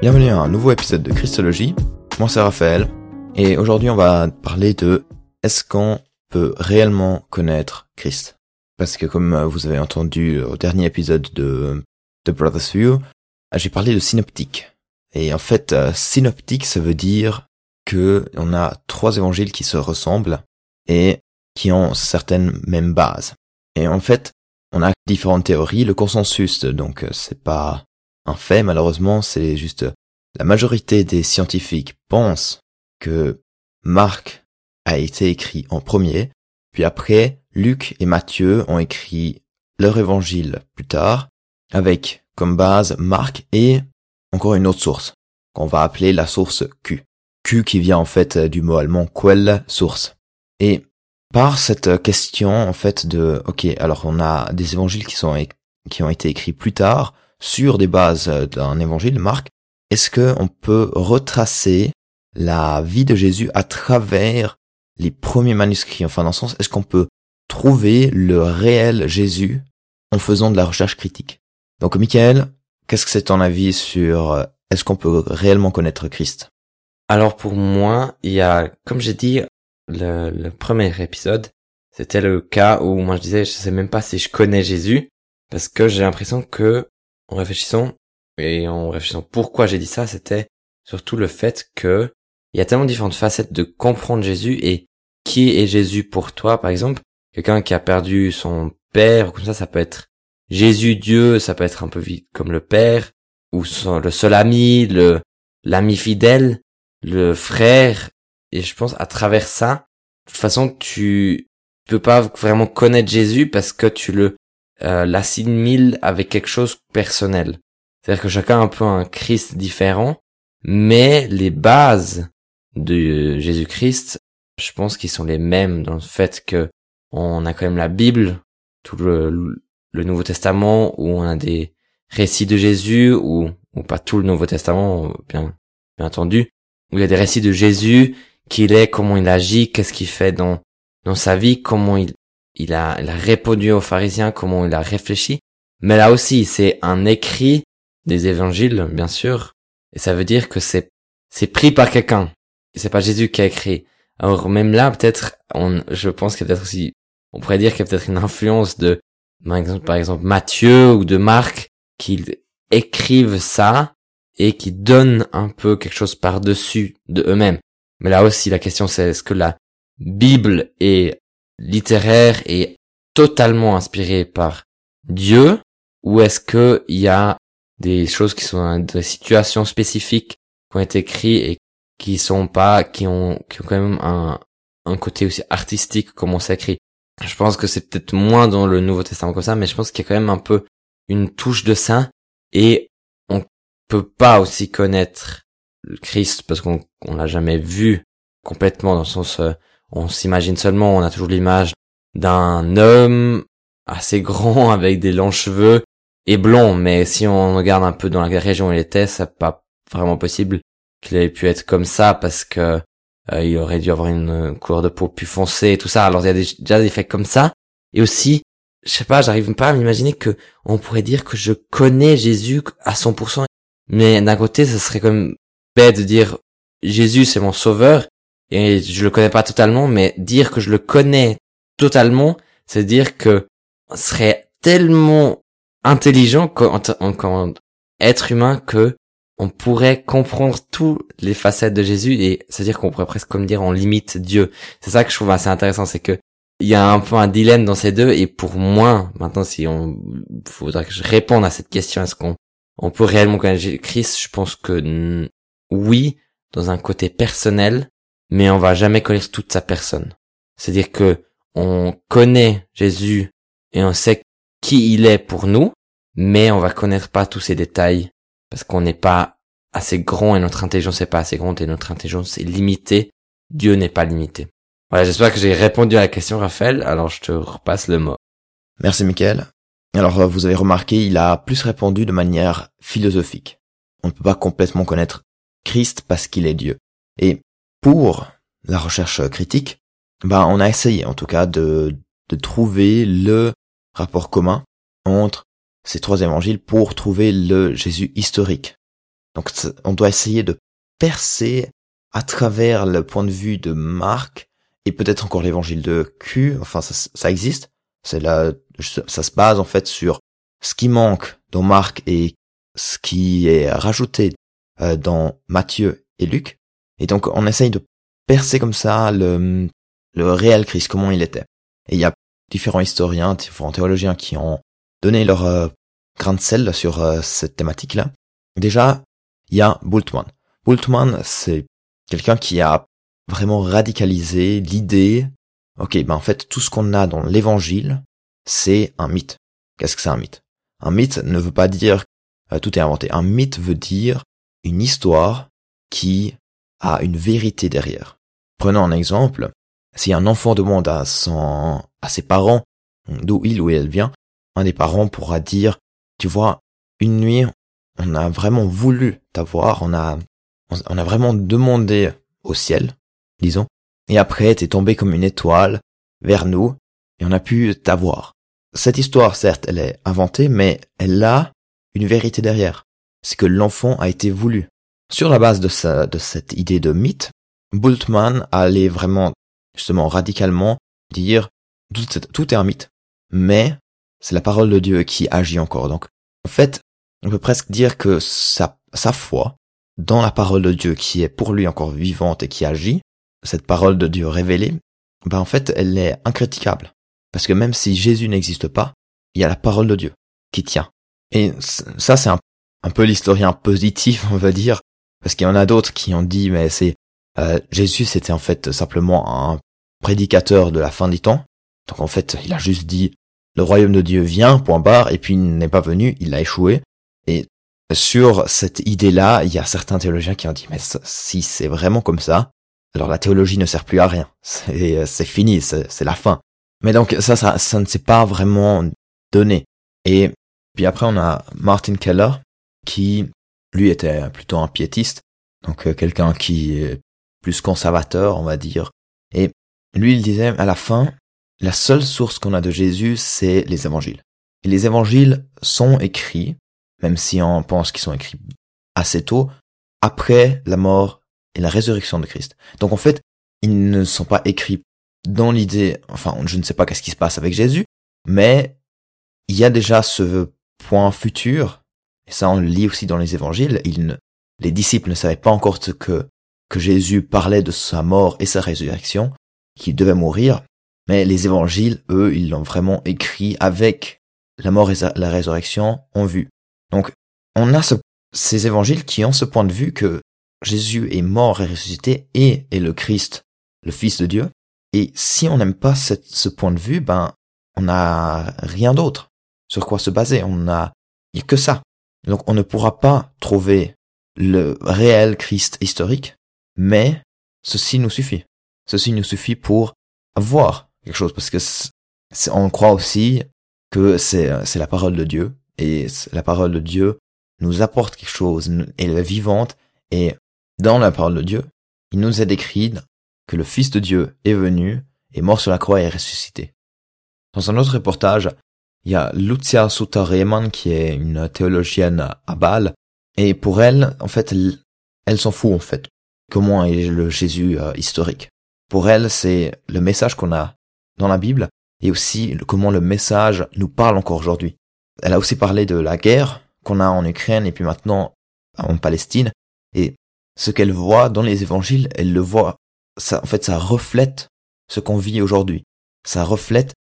Bienvenue à un nouveau épisode de Christologie. Moi c'est Raphaël et aujourd'hui on va parler de est-ce qu'on peut réellement connaître Christ? Parce que comme vous avez entendu au dernier épisode de The Brothers View, j'ai parlé de synoptique. Et en fait, euh, synoptique ça veut dire que on a trois évangiles qui se ressemblent et qui ont certaines mêmes bases. Et en fait, on a différentes théories. Le consensus, donc, c'est pas un fait, malheureusement, c'est juste la majorité des scientifiques pensent que Marc a été écrit en premier, puis après, Luc et Matthieu ont écrit leur évangile plus tard, avec comme base Marc et encore une autre source, qu'on va appeler la source Q. Q qui vient en fait du mot allemand quelle source. Et par cette question en fait de ok alors on a des évangiles qui sont qui ont été écrits plus tard sur des bases d'un évangile Marc est-ce que on peut retracer la vie de Jésus à travers les premiers manuscrits? Enfin dans le sens est-ce qu'on peut trouver le réel Jésus en faisant de la recherche critique? Donc Michael qu'est-ce que c'est ton avis sur euh, est-ce qu'on peut réellement connaître Christ? Alors pour moi il y a comme j'ai dit le, le premier épisode, c'était le cas où moi je disais je sais même pas si je connais Jésus parce que j'ai l'impression que en réfléchissant et en réfléchissant pourquoi j'ai dit ça, c'était surtout le fait que il y a tellement différentes facettes de comprendre Jésus et qui est Jésus pour toi. Par exemple, quelqu'un qui a perdu son père comme ça ça peut être Jésus Dieu, ça peut être un peu vite comme le père ou le seul ami, le l'ami fidèle, le frère. Et je pense à travers ça, de toute façon, tu peux pas vraiment connaître Jésus parce que tu le euh, l'assimiles avec quelque chose de personnel. C'est-à-dire que chacun a un peu un Christ différent, mais les bases de Jésus-Christ, je pense qu'ils sont les mêmes dans le fait que on a quand même la Bible, tout le, Nouveau Testament où on a des récits de Jésus ou ou pas tout le Nouveau Testament bien bien entendu où il y a des récits de Jésus qu'il est, comment il agit, qu'est-ce qu'il fait dans, dans sa vie, comment il, il a, il a répondu aux pharisiens, comment il a réfléchi. Mais là aussi, c'est un écrit des évangiles, bien sûr. Et ça veut dire que c'est, c'est pris par quelqu'un. C'est pas Jésus qui a écrit. Alors même là, peut-être, on, je pense qu'il y a peut-être aussi, on pourrait dire qu'il y a peut-être une influence de, par exemple, par exemple, Matthieu ou de Marc, qui écrivent ça et qui donnent un peu quelque chose par-dessus de eux-mêmes. Mais là aussi, la question c'est est-ce que la Bible est littéraire et totalement inspirée par Dieu ou est-ce que il y a des choses qui sont des situations spécifiques qui ont été écrites et qui sont pas qui ont qui ont quand même un un côté aussi artistique comme on s'écrit? Je pense que c'est peut-être moins dans le Nouveau Testament comme ça, mais je pense qu'il y a quand même un peu une touche de ça et on peut pas aussi connaître le Christ parce qu'on on l'a jamais vu complètement dans le sens euh, on s'imagine seulement on a toujours l'image d'un homme assez grand avec des longs cheveux et blond. Mais si on regarde un peu dans la région où il était c'est pas vraiment possible qu'il ait pu être comme ça parce que euh, il aurait dû avoir une couleur de peau plus foncée et tout ça. Alors il y a déjà des faits comme ça. Et aussi je sais pas j'arrive pas à m'imaginer que on pourrait dire que je connais Jésus à 100% mais d'un côté ça serait comme de dire Jésus c'est mon sauveur et je le connais pas totalement, mais dire que je le connais totalement, c'est dire que serait tellement intelligent qu'en être humain que on pourrait comprendre toutes les facettes de Jésus et c'est-à-dire qu'on pourrait presque comme dire on limite Dieu. C'est ça que je trouve assez intéressant, c'est que il y a un peu un dilemme dans ces deux et pour moi, maintenant si on faudrait que je réponde à cette question, est-ce qu'on on peut réellement connaître Christ Je pense que oui, dans un côté personnel, mais on va jamais connaître toute sa personne. C'est-à-dire que on connaît Jésus et on sait qui il est pour nous, mais on va connaître pas tous ses détails parce qu'on n'est pas assez grand et notre intelligence n'est pas assez grande et notre intelligence est limitée. Dieu n'est pas limité. Voilà, j'espère que j'ai répondu à la question, Raphaël. Alors je te repasse le mot. Merci, Michael. Alors, vous avez remarqué, il a plus répondu de manière philosophique. On ne peut pas complètement connaître Christ parce qu'il est Dieu. Et pour la recherche critique, bah on a essayé en tout cas de, de trouver le rapport commun entre ces trois évangiles pour trouver le Jésus historique. Donc on doit essayer de percer à travers le point de vue de Marc et peut-être encore l'évangile de Q. Enfin, ça, ça existe. C'est là, ça se base en fait sur ce qui manque dans Marc et ce qui est rajouté euh, dans Matthieu et Luc. Et donc on essaye de percer comme ça le, le réel Christ, comment il était. Et il y a différents historiens, différents théologiens qui ont donné leur euh, grain de sel sur euh, cette thématique-là. Déjà, il y a Bultmann. Bultmann, c'est quelqu'un qui a vraiment radicalisé l'idée, ok, ben en fait, tout ce qu'on a dans l'évangile, c'est un mythe. Qu'est-ce que c'est un mythe? Un mythe ne veut pas dire euh, tout est inventé. Un mythe veut dire une histoire qui a une vérité derrière. Prenons un exemple. Si un enfant demande à son, à ses parents d'où il ou elle vient, un des parents pourra dire, tu vois, une nuit, on a vraiment voulu t'avoir, on a, on a vraiment demandé au ciel, disons, et après t'es tombé comme une étoile vers nous, et on a pu t'avoir. Cette histoire, certes, elle est inventée, mais elle a une vérité derrière. C'est que l'enfant a été voulu. Sur la base de, cette idée de mythe, Bultmann allait vraiment, justement, radicalement dire tout, est un mythe, mais c'est la parole de Dieu qui agit encore. Donc, en fait, on peut presque dire que sa, foi dans la parole de Dieu qui est pour lui encore vivante et qui agit, cette parole de Dieu révélée, ben en fait, elle est incriticable. Parce que même si Jésus n'existe pas, il y a la parole de Dieu qui tient. Et ça, c'est un, peu l'historien positif, on va dire, parce qu'il y en a d'autres qui ont dit, mais c'est euh, Jésus, c'était en fait simplement un prédicateur de la fin des temps. Donc en fait, il a juste dit, le royaume de Dieu vient, point barre, et puis il n'est pas venu, il a échoué. Et sur cette idée-là, il y a certains théologiens qui ont dit, mais si c'est vraiment comme ça, alors la théologie ne sert plus à rien. C'est, c'est fini, c'est, la fin. Mais donc ça, ça, ça ne s'est pas vraiment donné. Et puis après, on a Martin Keller, qui, lui, était plutôt un piétiste, donc euh, quelqu'un qui est plus conservateur, on va dire. Et lui, il disait, à la fin, la seule source qu'on a de Jésus, c'est les évangiles. Et les évangiles sont écrits, même si on pense qu'ils sont écrits assez tôt, après la mort et la résurrection de Christ. Donc en fait, ils ne sont pas écrits dans l'idée, enfin, je ne sais pas qu'est-ce qui se passe avec Jésus, mais il y a déjà ce point futur, et ça on le lit aussi dans les évangiles, les disciples ne savaient pas encore ce que, que Jésus parlait de sa mort et sa résurrection, qu'il devait mourir, mais les évangiles, eux, ils l'ont vraiment écrit avec la mort et la résurrection en vue. Donc, on a ces évangiles qui ont ce point de vue que Jésus est mort et ressuscité et est le Christ, le Fils de Dieu. Et si on n'aime pas ce point de vue, ben, on n'a rien d'autre sur quoi se baser. On a, il a que ça. Donc on ne pourra pas trouver le réel Christ historique, mais ceci nous suffit. Ceci nous suffit pour voir quelque chose, parce que on croit aussi que c'est c'est la parole de Dieu et la parole de Dieu nous apporte quelque chose, elle est vivante et dans la parole de Dieu, il nous est décrit que le Fils de Dieu est venu, est mort sur la croix et est ressuscité. Dans un autre reportage, il y a Lucia Sutter Rehman qui est une théologienne à Bâle et pour elle, en fait, elle, s'en fout en fait. Comment est le Jésus euh, historique Pour elle, c'est le message qu'on a dans la Bible et aussi comment le message nous parle encore aujourd'hui. Elle a aussi parlé de la guerre qu'on a en Ukraine et puis maintenant en Palestine et ce qu'elle voit dans les évangiles, elle le voit, ça, en fait, ça reflète ce qu'on vit aujourd'hui. Ça reflète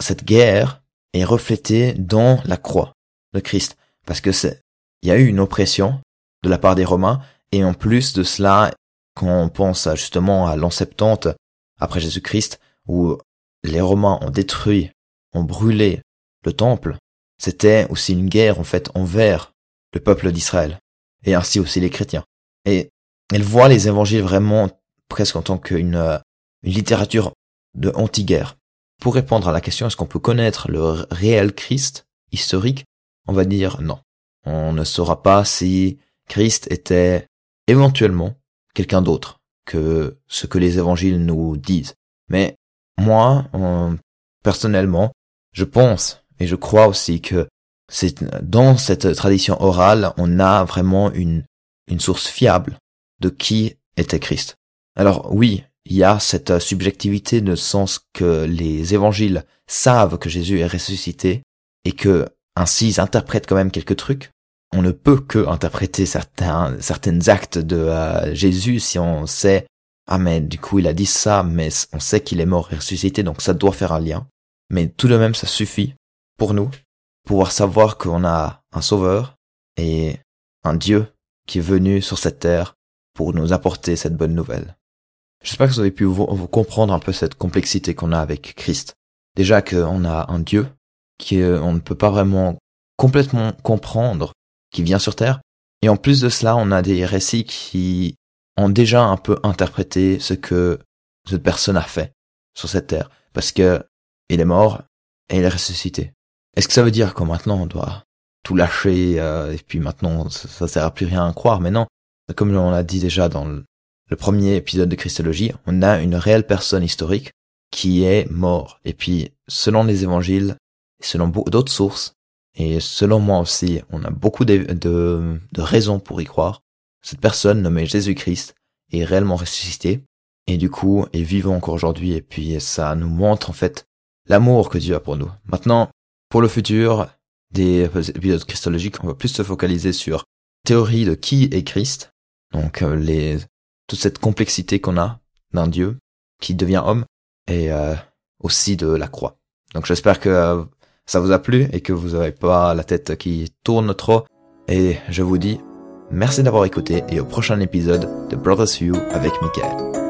cette guerre est reflété dans la croix de Christ. Parce que c'est, il y a eu une oppression de la part des Romains, et en plus de cela, quand on pense justement à l'an 70 après Jésus-Christ, où les Romains ont détruit, ont brûlé le temple, c'était aussi une guerre en fait envers le peuple d'Israël, et ainsi aussi les chrétiens. Et elle voit les évangiles vraiment presque en tant qu'une une littérature de anti-guerre. Pour répondre à la question est-ce qu'on peut connaître le réel Christ historique, on va dire non. On ne saura pas si Christ était éventuellement quelqu'un d'autre que ce que les évangiles nous disent. Mais moi, personnellement, je pense et je crois aussi que dans cette tradition orale, on a vraiment une source fiable de qui était Christ. Alors oui, il y a cette subjectivité de sens que les évangiles savent que Jésus est ressuscité et que ainsi ils interprètent quand même quelques trucs. On ne peut que interpréter certains certains actes de euh, Jésus si on sait ah mais du coup il a dit ça mais on sait qu'il est mort et ressuscité donc ça doit faire un lien. Mais tout de même ça suffit pour nous pouvoir savoir qu'on a un sauveur et un Dieu qui est venu sur cette terre pour nous apporter cette bonne nouvelle. J'espère que vous avez pu vous, comprendre un peu cette complexité qu'on a avec Christ. Déjà qu'on a un Dieu qui on ne peut pas vraiment complètement comprendre, qui vient sur Terre. Et en plus de cela, on a des récits qui ont déjà un peu interprété ce que cette personne a fait sur cette Terre. Parce que il est mort et il est ressuscité. Est-ce que ça veut dire que maintenant on doit tout lâcher euh, et puis maintenant ça, ça sert à plus rien à croire? Mais non, comme on l'a dit déjà dans le, premier épisode de Christologie, on a une réelle personne historique qui est mort. Et puis, selon les évangiles, selon d'autres sources, et selon moi aussi, on a beaucoup de, de, de raisons pour y croire. Cette personne nommée Jésus-Christ est réellement ressuscité et du coup est vivant encore aujourd'hui et puis ça nous montre en fait l'amour que Dieu a pour nous. Maintenant, pour le futur des épisodes christologiques, on va plus se focaliser sur théorie de qui est Christ donc euh, les toute cette complexité qu'on a d'un Dieu qui devient homme et euh, aussi de la croix. Donc j'espère que euh, ça vous a plu et que vous n'avez pas la tête qui tourne trop. Et je vous dis merci d'avoir écouté et au prochain épisode de Brothers You avec Michael.